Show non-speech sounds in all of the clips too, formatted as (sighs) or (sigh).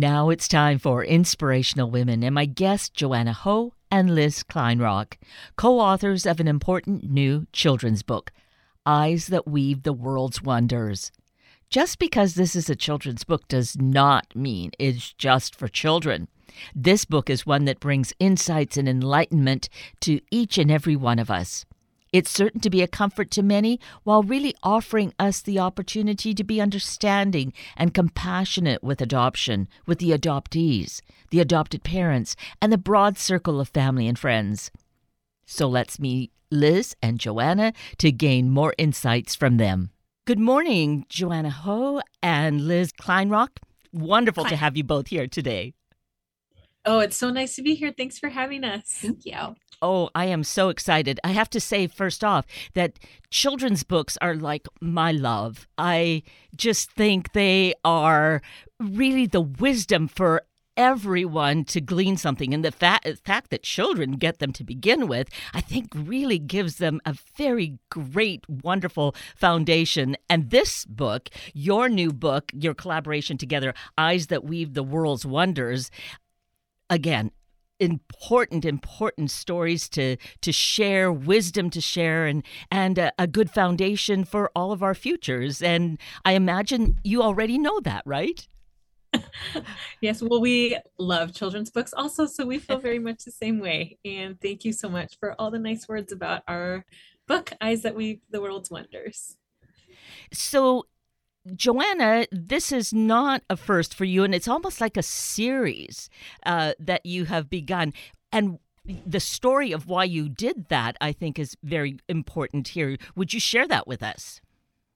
Now it's time for Inspirational Women, and my guests, Joanna Ho and Liz Kleinrock, co authors of an important new children's book, Eyes That Weave the World's Wonders. Just because this is a children's book does not mean it's just for children. This book is one that brings insights and enlightenment to each and every one of us. It's certain to be a comfort to many while really offering us the opportunity to be understanding and compassionate with adoption, with the adoptees, the adopted parents, and the broad circle of family and friends. So let's meet Liz and Joanna to gain more insights from them. Good morning, Joanna Ho and Liz Kleinrock. Wonderful Hi. to have you both here today. Oh, it's so nice to be here. Thanks for having us. Mm-hmm. Thank you. Oh, I am so excited. I have to say, first off, that children's books are like my love. I just think they are really the wisdom for everyone to glean something. And the fa- fact that children get them to begin with, I think really gives them a very great, wonderful foundation. And this book, your new book, your collaboration together, Eyes That Weave the World's Wonders, again, important important stories to to share wisdom to share and and a, a, good foundation for all of our futures. And i imagine you already know that right? (laughs) Yes well we love children's books also so we feel very much the same way. And thank you so much for all the nice words about our book eyes that weave the world's wonders. So Joanna, this is not a first for you, and it's almost like a series uh, that you have begun. And the story of why you did that, I think, is very important here. Would you share that with us?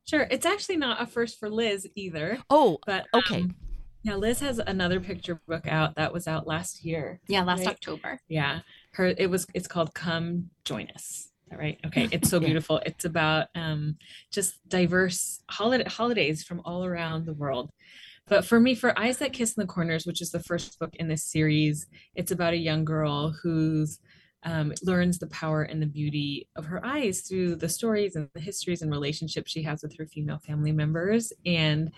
Sure. It's actually not a first for Liz either. Oh, but okay. Um, yeah, Liz has another picture book out that was out last year. Yeah, last right? October. Yeah, her it was. It's called "Come Join Us." Right? Okay it's so (laughs) beautiful. It's about um just diverse holiday holidays from all around the world. But for me for eyes that kiss in the corners which is the first book in this series it's about a young girl who's um, learns the power and the beauty of her eyes through the stories and the histories and relationships she has with her female family members. And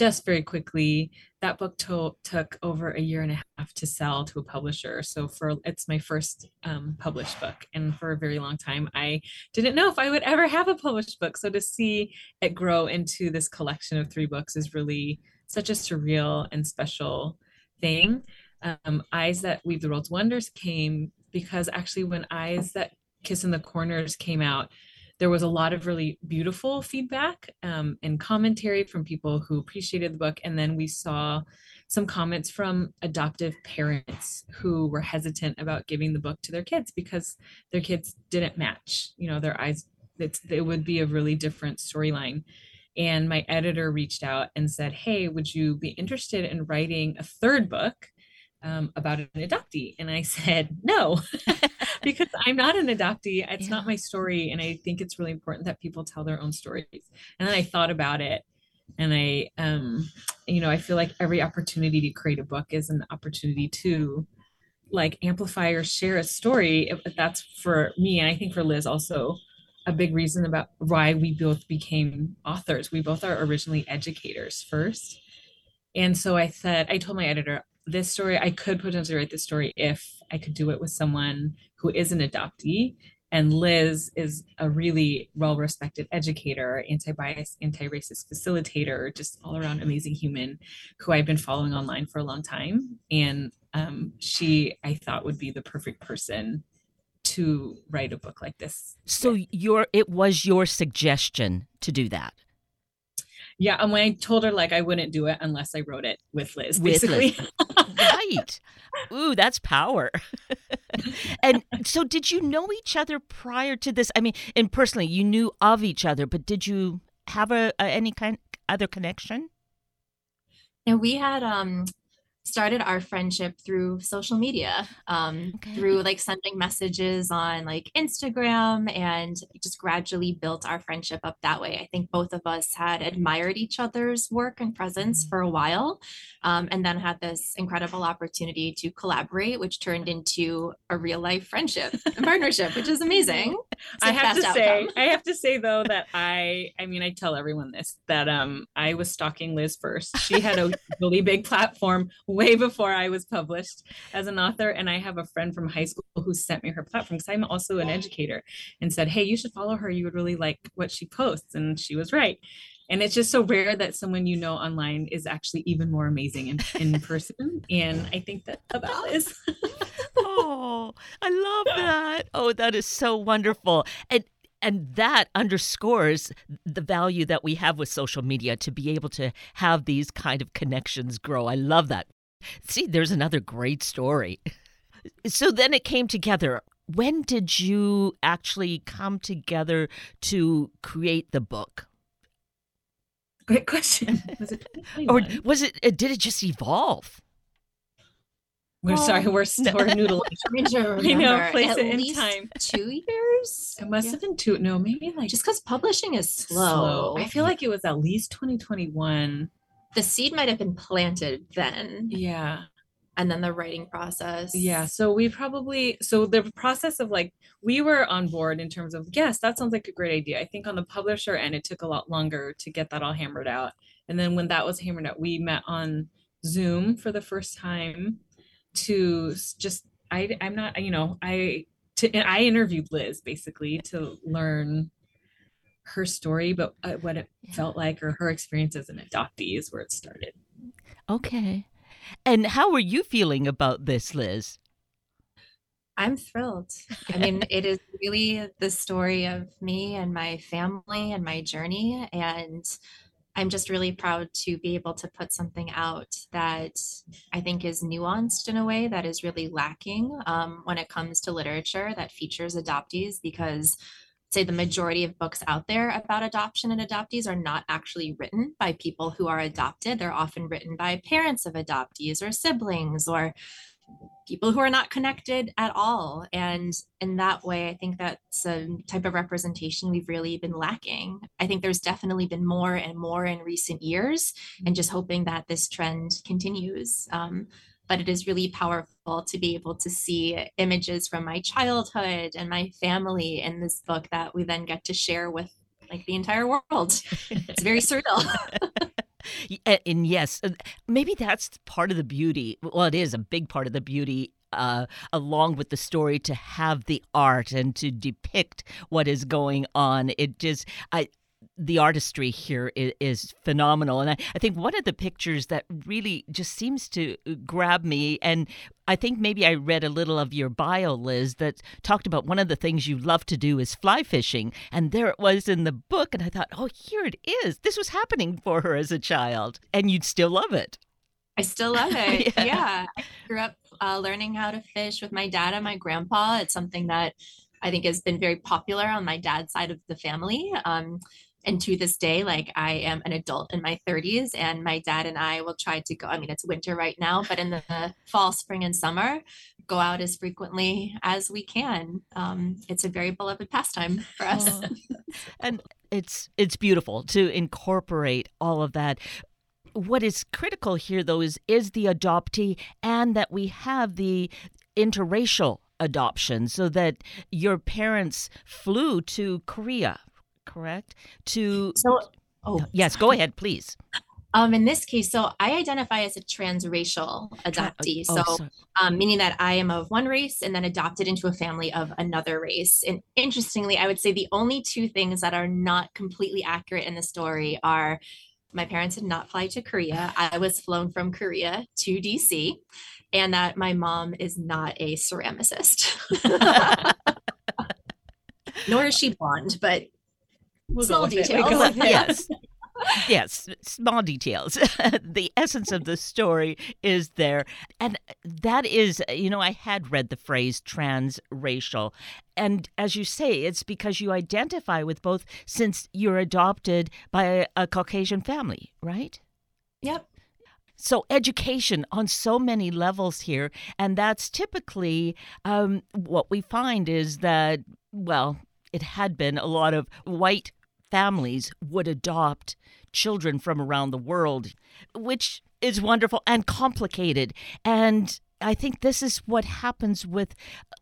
just very quickly that book to- took over a year and a half to sell to a publisher. So for it's my first um, published book. And for a very long time i didn't know if i would ever have a published book. So to see it grow into this collection of three books is really such a surreal and special thing. Um, eyes that weave the world's wonders came because actually when eyes that kiss in the corners came out there was a lot of really beautiful feedback um, and commentary from people who appreciated the book. And then we saw some comments from adoptive parents who were hesitant about giving the book to their kids because their kids didn't match, you know, their eyes, it's, it would be a really different storyline. And my editor reached out and said, Hey, would you be interested in writing a third book? Um, about an adoptee. And I said, no, (laughs) because I'm not an adoptee. It's yeah. not my story. And I think it's really important that people tell their own stories. And then I thought about it and I, um, you know, I feel like every opportunity to create a book is an opportunity to like amplify or share a story. If that's for me. And I think for Liz also a big reason about why we both became authors. We both are originally educators first. And so I said, I told my editor, this story, I could potentially write this story if I could do it with someone who is an adoptee. And Liz is a really well respected educator, anti bias, anti racist facilitator, just all around amazing human who I've been following online for a long time. And um, she, I thought, would be the perfect person to write a book like this. So your it was your suggestion to do that. Yeah, and when I told her like I wouldn't do it unless I wrote it with Liz, basically. With Liz. right. Ooh, that's power. (laughs) and so did you know each other prior to this? I mean, and personally, you knew of each other, but did you have a, a any kind other connection? And we had um started our friendship through social media um, okay. through like sending messages on like instagram and just gradually built our friendship up that way i think both of us had admired each other's work and presence mm-hmm. for a while um, and then had this incredible opportunity to collaborate which turned into a real life friendship and (laughs) partnership which is amazing I have to outcome. say, I have to say though that I, I mean, I tell everyone this that um I was stalking Liz first. She had a really big platform way before I was published as an author, and I have a friend from high school who sent me her platform because I'm also an educator, and said, "Hey, you should follow her. You would really like what she posts," and she was right. And it's just so rare that someone you know online is actually even more amazing in, in (laughs) person and i think that about is (laughs) oh i love that. Oh that is so wonderful. And and that underscores the value that we have with social media to be able to have these kind of connections grow. I love that see there's another great story so then it came together when did you actually come together to create the book Great question. Was it (laughs) or was it? Uh, did it just evolve? We're well, sorry, we're still we're noodling. (laughs) (laughs) I know, place At it in time. Two years? It must yeah. have been two. No, maybe like just because publishing is slow. slow. I feel like it was at least 2021. The seed might have been planted then. Yeah. And then the writing process. Yeah so we probably so the process of like we were on board in terms of yes that sounds like a great idea. I think on the publisher end it took a lot longer to get that all hammered out. And then when that was hammered out we met on zoom for the first time to just i i'm not you know i to i interviewed liz basically to learn her story but uh, what it yeah. felt like or her experience as an adoptee is where it started okay and how are you feeling about this, Liz? I'm thrilled. I mean, (laughs) it is really the story of me and my family and my journey. And I'm just really proud to be able to put something out that I think is nuanced in a way that is really lacking um, when it comes to literature that features adoptees because say the majority of books out there about adoption and adoptees are not actually written by people who are adopted. They're often written by parents of adoptees or siblings or people who are not connected at all. And in that way, I think that's a type of representation we've really been lacking. I think there's definitely been more and more in recent years, and just hoping that this trend continues. Um, but it is really powerful to be able to see images from my childhood and my family in this book that we then get to share with like the entire world. (laughs) It's very surreal. (laughs) (laughs) and yes, maybe that's part of the beauty. Well, it is a big part of the beauty uh, along with the story to have the art and to depict what is going on. It just, I, the artistry here is, is phenomenal. And I, I, think one of the pictures that really just seems to uh, grab me, and I think maybe I read a little of your bio, Liz, that talked about one of the things you love to do is fly fishing. And there it was in the book. And I thought, oh, here it is. This was happening for her as a child. And you'd still love it. I still love (laughs) it. yeah. yeah. I grew up uh, learning how to fish with my dad and my grandpa. It's something that I think has been very popular on my dad's side of the family. Um, and to this day like i am an adult in my 30s and my dad and i will try to go i mean it's winter right now but in the fall spring and summer go out as frequently as we can. Um, it's a very beloved pastime for us. Oh. (laughs) and it's it's beautiful to incorporate all of that. What is critical here though is is the adoptee and that we have the interracial adoption so that your parents flew to korea correct? To so oh yes, go ahead, please. (laughs) Um, in this case, so I identify as a transracial adoptee. Oh, so, um, meaning that I am of one race and then adopted into a family of another race. And interestingly, I would say the only two things that are not completely accurate in the story are my parents did not fly to Korea. (sighs) I was flown from Korea to DC, and that my mom is not a ceramicist. (laughs) (laughs) Nor is she blonde, but we'll small details. yes. yes, small details. the essence of the story is there. And that is, you know, I had read the phrase transracial. And as you say, it's because you identify with both since you're adopted by a, a Caucasian family, right? Yep. So, education on so many levels here. And that's typically um, what we find is that, well, it had been a lot of white families would adopt children from around the world, which is wonderful and complicated. And I think this is what happens with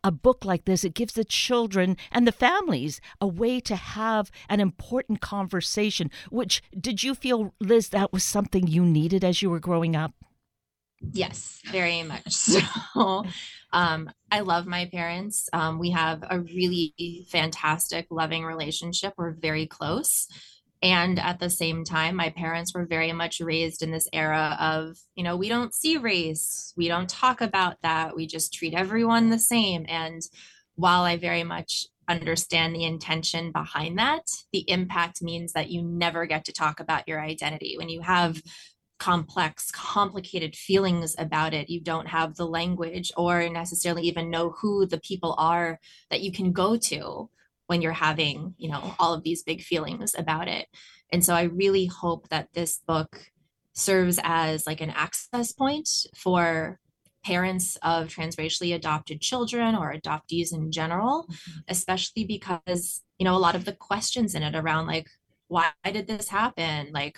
a book like this. It gives the children and the families a way to have an important conversation. Which did you feel, Liz, that was something you needed as you were growing up? Yes, very much (laughs) so. Um, I love my parents. Um, we have a really fantastic, loving relationship. We're very close. And at the same time, my parents were very much raised in this era of, you know, we don't see race, we don't talk about that, we just treat everyone the same. And while I very much understand the intention behind that, the impact means that you never get to talk about your identity. When you have complex, complicated feelings about it. You don't have the language or necessarily even know who the people are that you can go to when you're having, you know, all of these big feelings about it. And so I really hope that this book serves as like an access point for parents of transracially adopted children or adoptees in general, mm-hmm. especially because, you know, a lot of the questions in it around like, why did this happen? Like,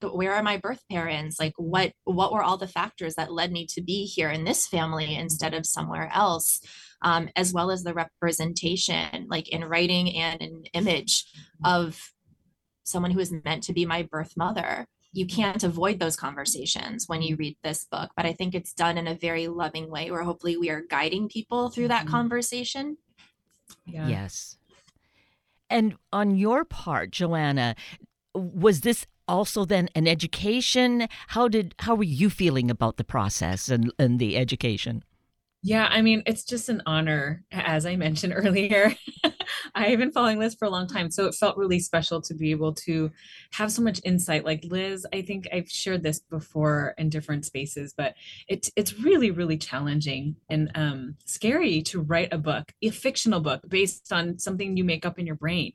where are my birth parents? Like what what were all the factors that led me to be here in this family instead of somewhere else? Um, as well as the representation like in writing and in image of someone who is meant to be my birth mother. You can't avoid those conversations when you read this book but i think it's done in a very loving way where hopefully we are guiding people through that mm-hmm. conversation. Yeah. yes. And on your part joanna was this also then an education? How did how were you feeling about the process and, and the education? Yeah i mean it's just an honor as i mentioned (laughs) earlier. I've been following liz for a long time so it felt really special to be able to have so much insight. Like liz i think i've shared this before in different spaces but it, it's really really challenging and um, scary to write a book a fictional book based on something you make up in your brain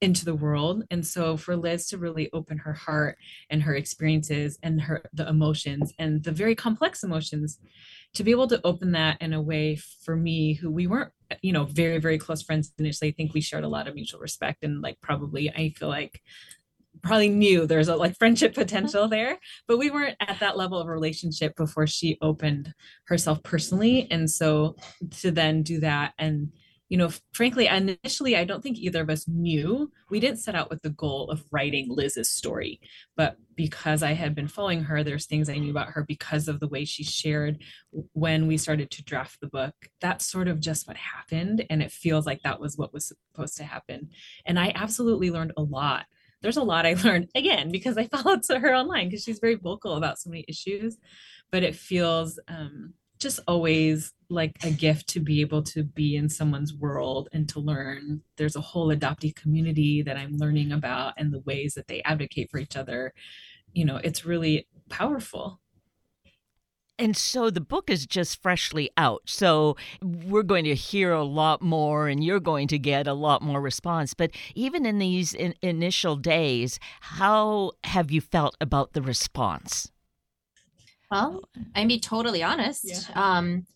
into the world. And so for liz to really open her heart and her experiences and her the emotions and the very complex emotions to be able to open that in a way for me who we weren't you know very very close friends initially i think we shared a lot of mutual respect and like probably i feel like probably knew there's a like friendship (laughs) potential there. But we weren't at that level of relationship before she opened herself personally. And so to then do that and you know, frankly, initially, I don't think either of us knew. We didn't set out with the goal of writing Liz's story, but because I had been following her, there's things I knew about her because of the way she shared when we started to draft the book. That's sort of just what happened. And it feels like that was what was supposed to happen. And I absolutely learned a lot. There's a lot I (laughs) learned again because I followed (laughs) her online because she's very vocal about so many issues. But it feels um, just always like a gift to be able to be in someone's world and to learn there's a whole adoptee community that i'm learning about and the ways that they advocate for each other you know it's really powerful and so the book is just freshly out. So we're going to hear a lot more and you're going to get a lot more response. But even in these in- initial days, how have you felt about the response? Well, I'd be totally honest. Yeah. Um,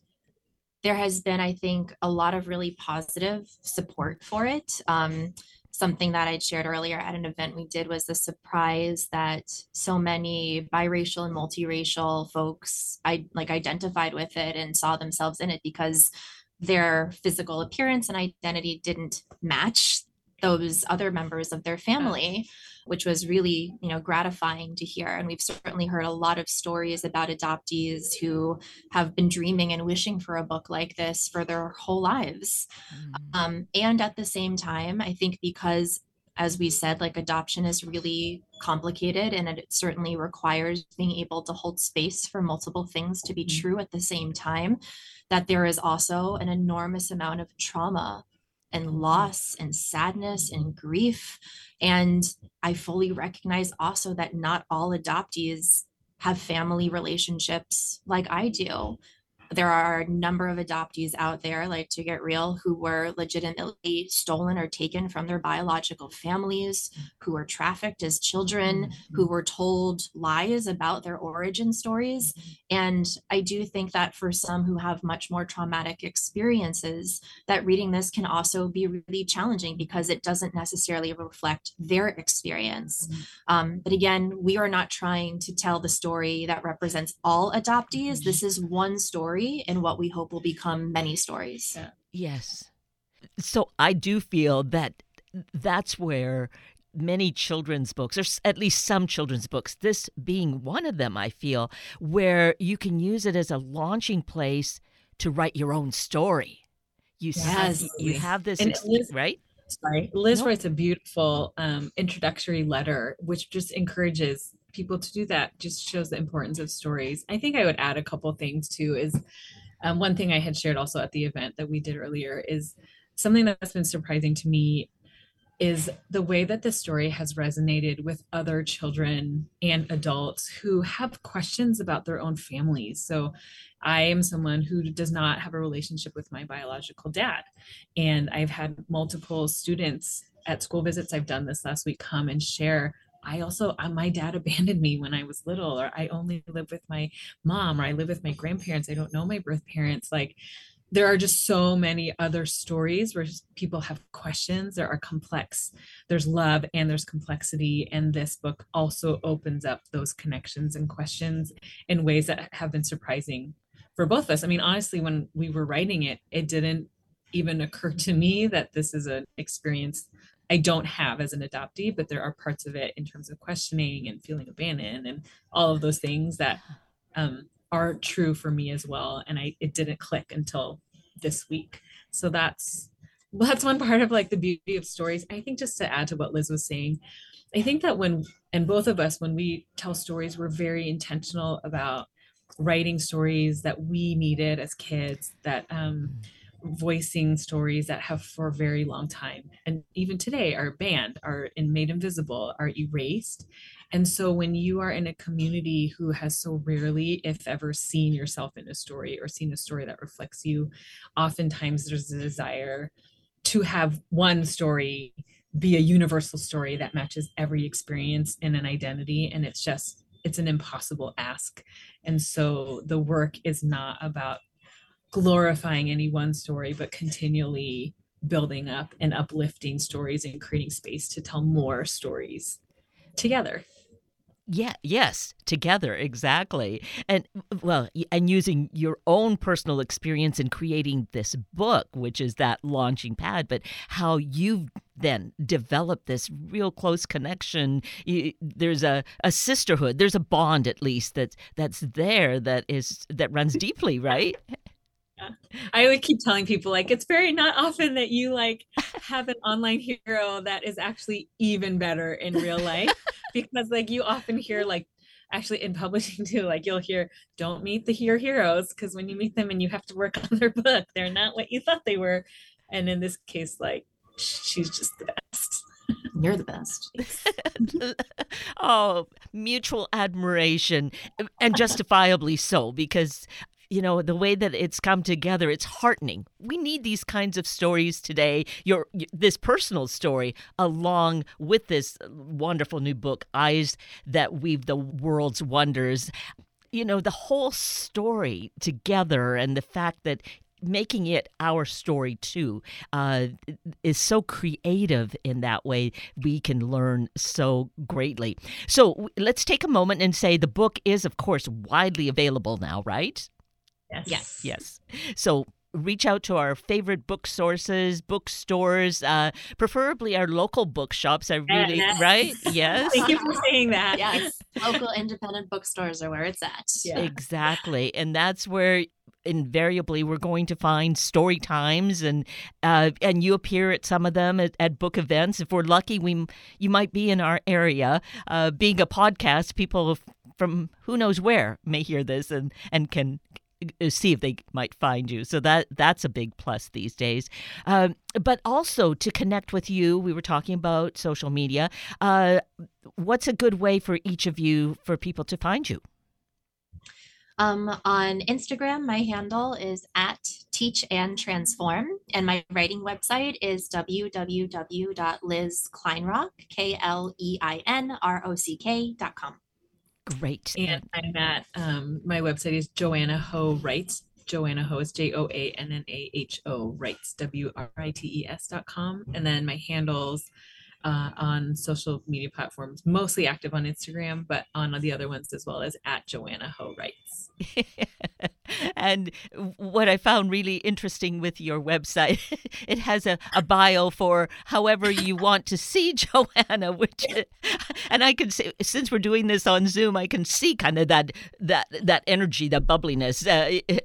there has been, I think, a lot of really positive support for it. Um, something that I'd shared earlier at an event we did was the surprise that so many biracial and multiracial folks I like identified with it and saw themselves in it because their physical appearance and identity didn't match those other members of their family which was really you know gratifying to hear and we've certainly heard a lot of stories about adoptees who have been dreaming and wishing for a book like this for their whole lives mm. um, and at the same time i think because as we said, like adoption is really complicated and it certainly requires being able to hold space for multiple things to be mm. true at the same time. That there is also an enormous amount of trauma and mm-hmm. loss and sadness and grief. And I fully recognize also that not all adoptees have family relationships like I do there are a number of adoptees out there, like to get real, who were legitimately stolen or taken from their biological families, who were trafficked as children, mm-hmm. who were told lies about their origin stories. And I do think that for some who have much more traumatic experiences, that reading this can also be really challenging because it doesn't necessarily reflect their experience. Mm-hmm. Um, but again, we are not trying to tell the story that represents all adoptees. This is one story story in what we hope will become many stories. Yeah. Yes. So I do feel that that's where many children's books, or at least some children's books, this being one of them, I feel, where you can use it as a launching place to write your own story. You yes. have, you have this, ex- Liz, right? Sorry, Liz nope. writes a beautiful um, introductory letter, which just encourages people to do that. Just shows the importance of stories. I think I would add a couple things too. Is um, one thing I had shared also at the event that we did earlier is something that's been surprising to me is the way that the story has resonated with other children and adults who have questions about their own families. So, I am someone who does not have a relationship with my biological dad. And I've had multiple students at school visits, I've done this last week, come and share. I also, uh, my dad (laughs) abandoned me when I was little, or I only live with my mom, or I live with my grandparents. I don't know my birth parents. Like, there are just so many other stories where people have questions there are complex there's love and there's complexity and this book also opens up those connections and questions in ways that have been surprising for both of us i mean honestly when we were writing it it didn't even occur to me that this is an experience i don't have as an adoptee but there are parts of it in terms of questioning and feeling abandoned and all of those things that um, are true for me as well and i it didn't click until this week. So that's that's one part of like the beauty of stories. I think just to add to what liz was saying i think that when and both of us when we tell stories we're very intentional about writing stories that we needed as kids that um voicing stories that have for a very long time and even today are banned are in made invisible are erased and so when you are in a community who has so rarely, if ever, seen yourself in a story or seen a story that reflects you, oftentimes there's a desire to have one story be a universal story that matches every experience in an identity. And it's just, it's an impossible ask. And so the work is not about glorifying any one story, but continually building up and uplifting stories and creating space to tell more stories together. Yeah, yes, together, exactly. And well, and using your own personal experience in creating this book, which is that launching pad, but how you've then developed this real close connection. You, there's a, a sisterhood, there's a bond at least that's that's there that is that runs deeply, right? (laughs) Yeah. I would keep telling people like it's very not often that you like have an online hero that is actually even better in real life. (laughs) Because like you often hear like actually in publishing too like you'll hear don't meet the hero heroes because when you meet them and you have to work (laughs) on their book they're not what you thought they were. And in this case like she's just the best. You're the best. (laughs) Oh mutual admiration and justifiably so because you know the way that it's come together it's heartening. We need these kinds of stories today your this personal story along with this wonderful new book eyes that weave the world's wonders. You know the whole story together and the fact that making it our story too uh, is so creative in that way we can learn so greatly. So let's take a moment and say the book is of course widely available now right Yes. Yes. Yes. So reach out to our favorite book sources, bookstores, uh, preferably our local bookshops. I really, yes. right? Yes. Thank you for saying that. Yes. local independent bookstores are where it's at. Yeah. Exactly. And that's where invariably we're going to find story times and uh, and you appear at some of them at, at, book events if we're lucky we you might be in our area uh, being a podcast people from who knows where may hear this and and can see if they might find you. So that that's a big plus these days. Um, but also to connect with you, we were talking about social media. Uh, what's a good way for each of you for people to find you? Um, on Instagram, my handle is at Teach and Transform, and my writing website is www.lizkleinrock, K L E I N R O C K dot com. Great. And I'm at um, my website is Joanna Ho Writes. Joanna Ho is J O A N N A H O Writes W R I T E S dot com. And then my handles uh, on social media platforms, mostly active on Instagram, but on the other ones as well as at Joanna Ho Writes. (laughs) and what I found really interesting with your website, (laughs) it has a, a bio for however you want to see (laughs) Joanna, which, and I can see since we're doing this on Zoom, I can see kind of that that that energy, that bubbliness, uh,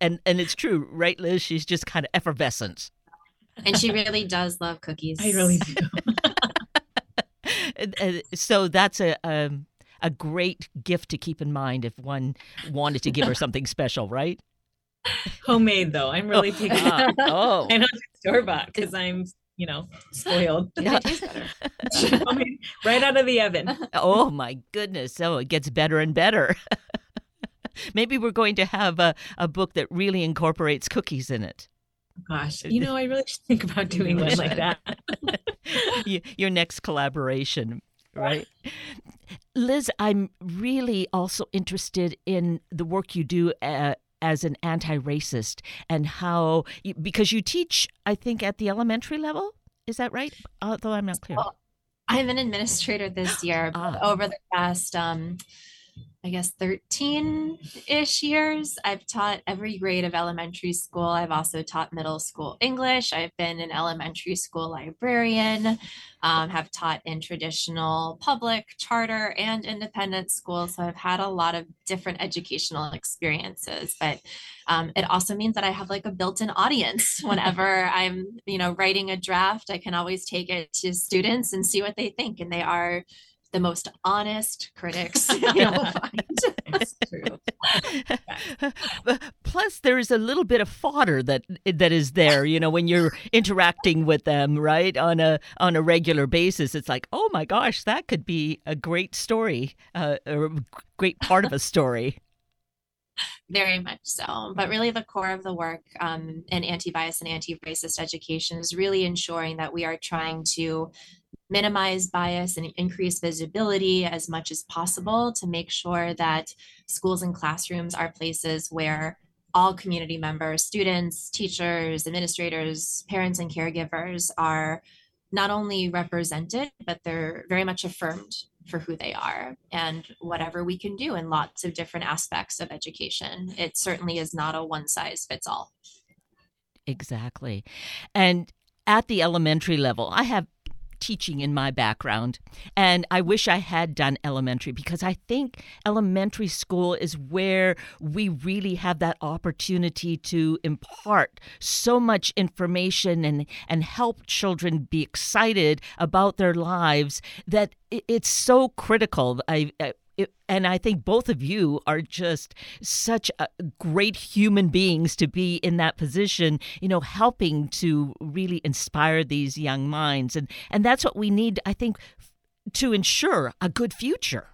and and it's true, right, Liz? She's just kind of effervescent. And she really does love cookies. I really do. So that's a um, a great gift to keep in mind if one wanted to give her (laughs) something special, right? Homemade though, I'm really oh, taking. Uh, oh, (laughs) I know store bought because I'm you know spoiled. Yeah. (laughs) right out of the oven. Oh my goodness! So it gets better and better. Maybe we're going to have a, a book that really incorporates cookies in it. Gosh, you know, I really should think about doing one like that. (laughs) Your next collaboration, right? Liz, I'm really also interested in the work you do uh, as an anti racist and how, because you teach, I think, at the elementary level. Is that right? Although I'm not clear. Well, I'm an administrator this (gasps) year. ah. Over the past um, I guess 13 ish years. I've taught every grade of elementary school. I've also taught middle school English. I've been an elementary school librarian, um, have taught in traditional public, charter, and independent schools. So I've had a lot of different educational experiences. But um, it also means that I have like a built-in audience. (laughs) Whenever I'm, you know, writing a draft, I can always take it to students and see what they think. And they are the most honest critics (laughs) you'll find. Plus, there is a little bit of fodder that that is there. You know, when you're interacting with them, right, on a on a regular basis, it's like, oh my gosh, that could be a great story, uh, a great part of a story. Very much so. But really, the core of the work um, in anti bias and anti racist education is really ensuring that we are trying to minimize bias and increase visibility as much as possible to make sure that schools and classrooms are places where all community members, students, teachers, administrators, parents, and caregivers are not only represented, but they're very much affirmed for who they are and whatever we can do in lots of different aspects of education. It certainly is not a one size fits all. Exactly. And at the elementary level, I have teaching in my background. And I wish I had done elementary because I think elementary school is where we really have that opportunity to impart so much information and, and help children be excited about their lives that it's so critical. I, I it, and I think both of you are just such great human beings to be in that position, you know, helping to really inspire these young minds. And, and that's what we need, I think, to ensure a good future.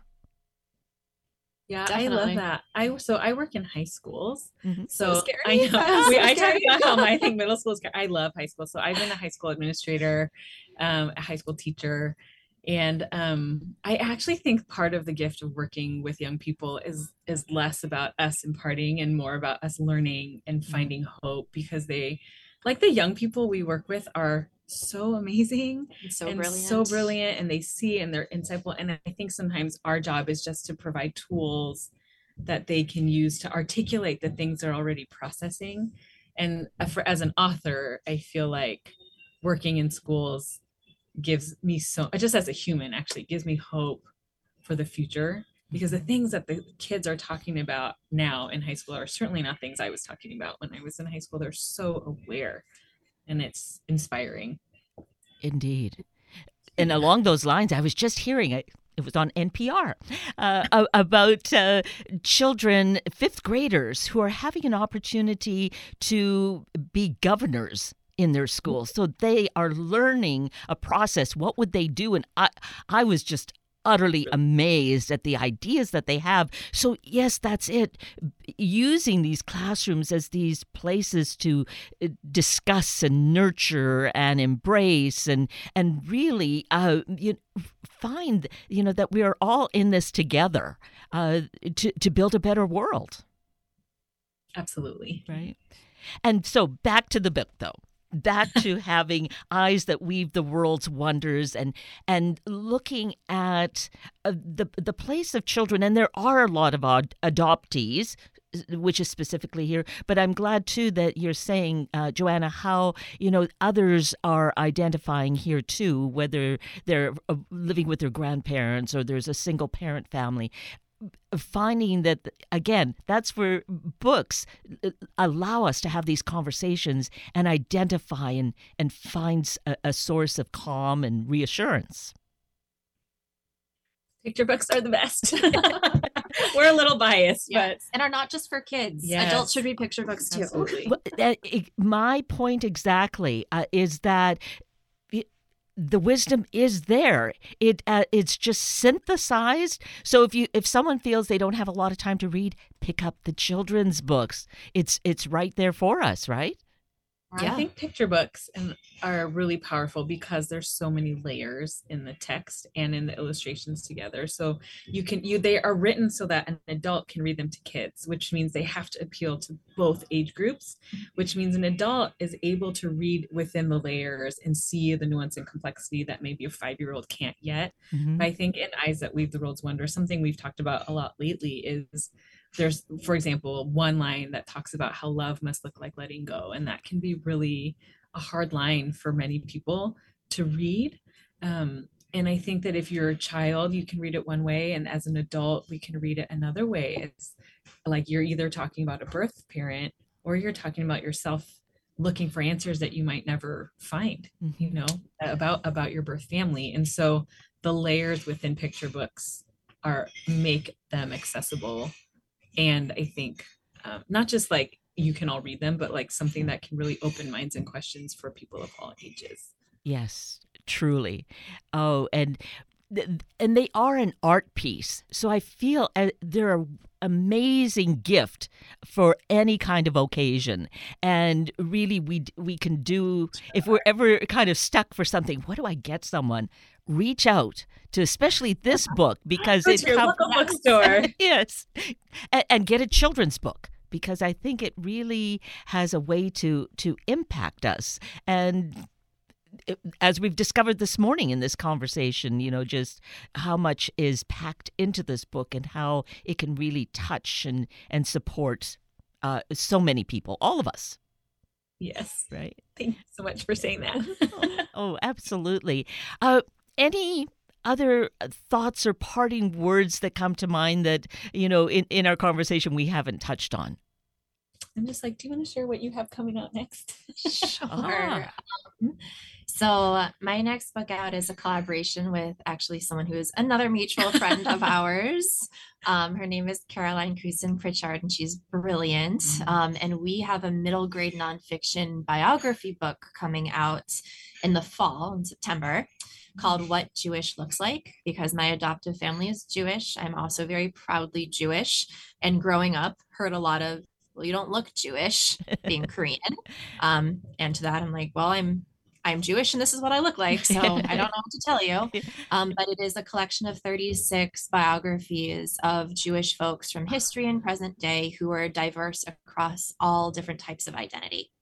Yeah, Definitely. I love that. I so I work in high schools, mm-hmm. so, so I know we, I talk about how I think (laughs) middle school is. I love high school, so I've been a high school administrator, um, a high school teacher, and um, i actually think part of the gift of working with young people is is less about us imparting and more about us learning and mm-hmm. finding hope because they like the young people we work with are so amazing and so and brilliant. so brilliant and they see and they're insightful. And i think sometimes our job is just to provide tools that they can use to articulate the things they're already processing. And uh, for as an author i feel like working in schools gives me so just as a human actually gives me hope for the future because the mm-hmm. things that the kids are talking about now in high school are certainly not things I was talking about when I was in high school. They're so aware and it's inspiring. Indeed. And along those lines, I was just hearing it. It was on NPR uh, about uh, children, fifth graders, who are having an opportunity to be governors in their school. So they are learning a process. What would they do? And I, I was just utterly amazed at the ideas that they have. So, yes, that's it. Using these classrooms as these places to uh, discuss and nurture and embrace and and really uh, you find you know that we are all in this together uh, to to build a better world. Absolutely. Right. And so back to the book though back to having eyes that weave the world's wonders and and looking at uh, the the place of children and there are a lot of ad- adoptees which is specifically here. But I'm glad too that you're saying, uh, Joanna, how you know others are identifying here too, whether they're uh, living with their grandparents or there's a single parent family finding that again that's where books uh, allow us to have these conversations and identify and and find a, a source of calm and reassurance picture books are the best (laughs) (laughs) we're a little biased but and are not just for kids yes. adults should read picture books too Absolutely. my point exactly uh, is that the wisdom is there. It uh, it's just synthesized. So if you if someone feels they don't have a lot of time to read, pick up the children's books. It's it's right there for us, right? Yeah. I think picture books are really powerful because there's so many layers in the text and in the illustrations together. So you can you they are written so that an adult can read them to kids, which means they have to appeal to both age groups, which means an adult is able to read within the layers and see the nuance and complexity that maybe a 5-year-old can't yet. Mm-hmm. I think in Eyes That Weave the World's Wonder, something we've talked about a lot lately is there's for example one line that talks about how love must look like letting go and that can be really a hard line for many people to read. Um, and i think that if you're a child you can read it one way and as an adult we can read it another way. It's like you're either talking about a birth parent or you're talking about yourself looking for answers that you might never find mm-hmm. you know about about your birth family. And so the layers within picture books are make them accessible and i think um, not just like you can all read them but like something that can really open minds and questions for people of all ages. Yes truly. Oh and and they are an art piece. So i feel uh, they're an amazing gift for any kind of occasion. And really we we can do if we're ever kind of stuck for something what do i get someone reach out to especially this book because it's your local bookstore. (laughs) yes, and, and get a children's book because I think it really has a way to to impact us and as we've discovered this morning in this conversation, you know, just how much is packed into this book and how it can really touch and and support uh, so many people, all of us. Yes. Right. Thank you so much for saying that. oh, oh, absolutely. Uh, any other thoughts or parting words that come to mind that you know in, in our conversation we haven't touched on i'm just like do you want to share what you have coming out next sure um, (laughs) so my next book out is a collaboration with actually someone who is another mutual friend of (laughs) ours um, her name is caroline Creason pritchard and she's brilliant mm-hmm. um, and we have a middle grade nonfiction biography book coming out in the fall in september called What Jewish Looks Like because my adoptive family is Jewish. I'm also very proudly Jewish. And growing up, heard a lot of, well, you don't look Jewish being (laughs) Korean. Um, and to that, I'm like, well, I'm I'm Jewish and this is what I look like. So I don't know what to tell you. (laughs) Um, but it is a collection of 36 biographies of Jewish folks from history and present day who are diverse across all different types of identity.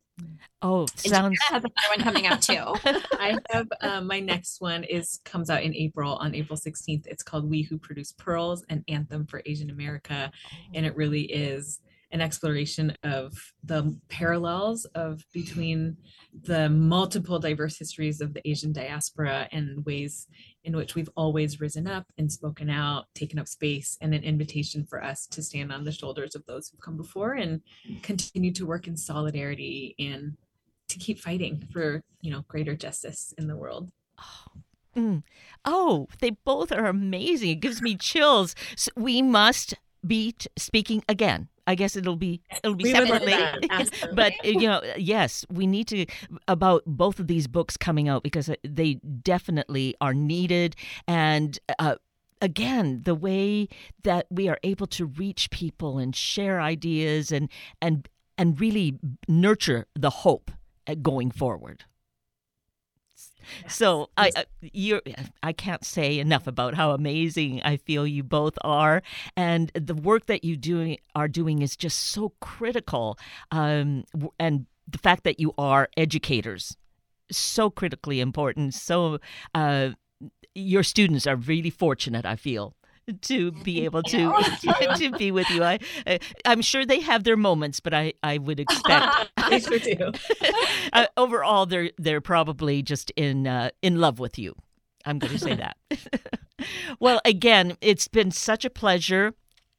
Oh, sounds. have another one coming out too. (laughs) I have um, my next one is comes out in April on April sixteenth. It's called "We Who Produce Pearls: An Anthem for Asian America," and it really is an exploration of the parallels of between the multiple diverse histories of the Asian diaspora and ways in which we've always risen up and spoken out, taken up space, and an invitation for us to stand on the shoulders of those who've come before and continue to work in solidarity and to keep fighting for you know greater justice in the world. Oh. Mm. oh they both are amazing. It gives me chills. So we must be t- speaking again I guess it'll be it'll be we separately. (laughs) but you know, yes, we need to about both of these books coming out because uh, they definitely are needed and. Uh, again the way that we are able to reach people and share ideas and and and really nurture the hope uh, going forward so I uh, you I can't say enough about how amazing I feel you both are, and the work that you doing are doing is just so critical. Um, and the fact that you are educators, so critically important. So uh, your students are really fortunate. I feel to be (laughs) able to (laughs) to be with you. I, I'm sure they have their moments, but I, I would expect (laughs) they sure do. uh, overall, they're they're probably just in uh, in love with you. I'm going to say that. well, again, it's been such a pleasure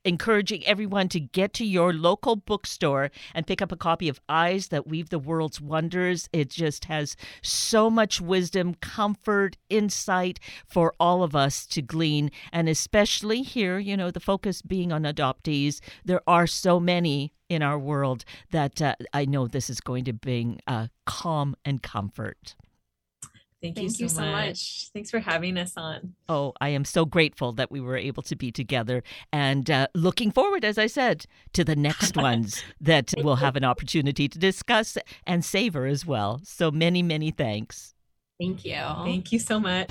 encouraging everyone to get to your local bookstore and pick up a copy of Eyes That Weave the World's Wonders. It just has so much wisdom, comfort, insight for all of us to glean. And especially here, you know, the focus being on adoptees, there are so many in our world that uh, I know this is going to bring uh, calm and comfort. Thank, Thank you, so, you much. so, much. Thanks for having us on. Oh, I am so grateful that we were able to be together and uh, looking forward, as I said, to the next ones (laughs) that we'll have an opportunity to discuss and savor as well. So many, many thanks. Thank you. Thank you so much.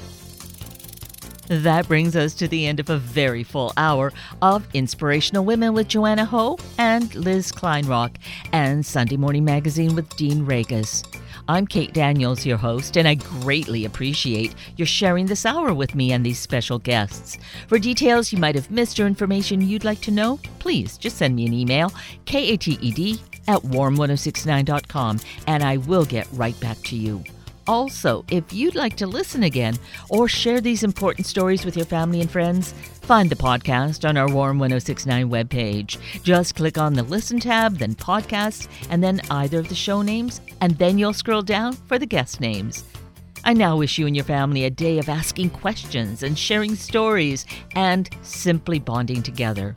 That brings us to the end of a very full hour of Inspirational Women with Joanna Ho and Liz Kleinrock and Sunday Morning Magazine with Dean Regas. I'm Kate Daniels, your host, and I greatly appreciate your sharing this hour with me and these special guests. For details you might have missed or information you'd like to know, please just send me an email, kated at warm1069.com, and I will get right back to you. Also, if you'd like to listen again or share these important stories with your family and friends, find the podcast on our Warm 1069 webpage. Just click on the Listen tab, then Podcasts, and then either of the show names, and then you'll scroll down for the guest names. I now wish you and your family a day of asking questions and sharing stories and simply bonding together.